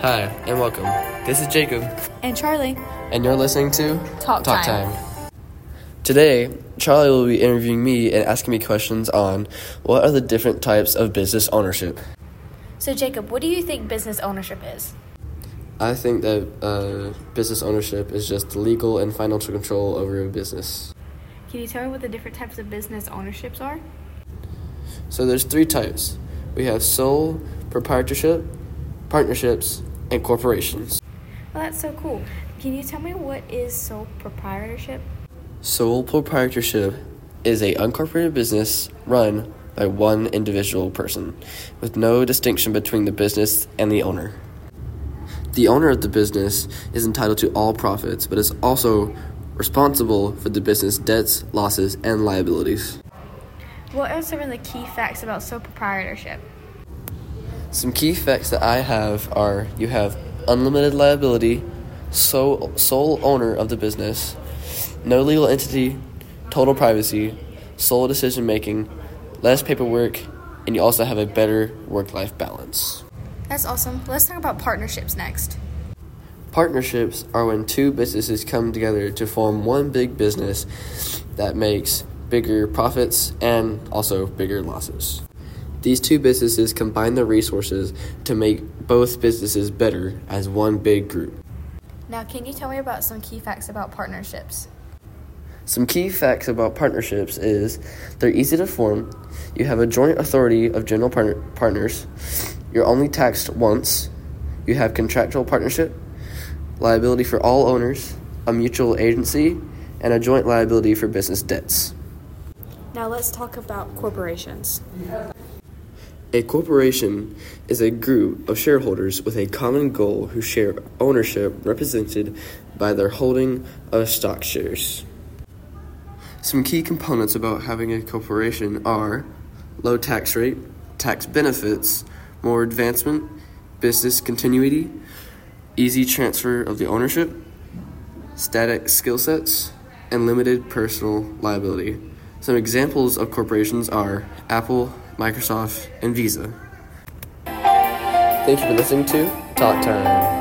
Hi, and welcome. This is Jacob, And Charlee. and you're listening to Talk Time. Today, Charlee will be interviewing me and asking me questions on what are the different types of business ownership. So, Jacob, what do you think business ownership is? I think that uh, business ownership is just legal and financial control over a business. Can you tell me what the different types of business ownerships are? So there's three types. We have sole proprietorship, partnerships, and corporations. Well, that's so cool. Can you tell me what is sole proprietorship? Sole proprietorship is a uncorporated business run by one individual person, with no distinction between the business and the owner. The owner of the business is entitled to all profits, but is also responsible for the business debts, losses, and liabilities. What are some of the key facts about sole proprietorship? Some key facts that I have are you have unlimited liability, sole, sole owner of the business, no legal entity, total privacy, sole decision making, less paperwork, and you also have a better work life balance. That's awesome. Let's talk about partnerships next. Partnerships are when two businesses come together to form one big business that makes bigger profits and also bigger losses. These two businesses combine their resources to make both businesses better as one big group. Now, can you tell me about some key facts about partnerships? Some key facts about partnerships is they're easy to form, you have a joint authority of general partner- partners, you're only taxed once, you have contractual partnership, liability for all owners, a mutual agency, and a joint liability for business debts. Now, let's talk about corporations. A corporation is a group of shareholders with a common goal who share ownership represented by their holding of stock shares. Some key components about having a corporation are low tax rate, tax benefits, more advancement, business continuity, easy transfer of the ownership, static skill sets, and limited personal liability. Some examples of corporations are Apple, Microsoft, and Visa. Thank you for listening to Talk Time.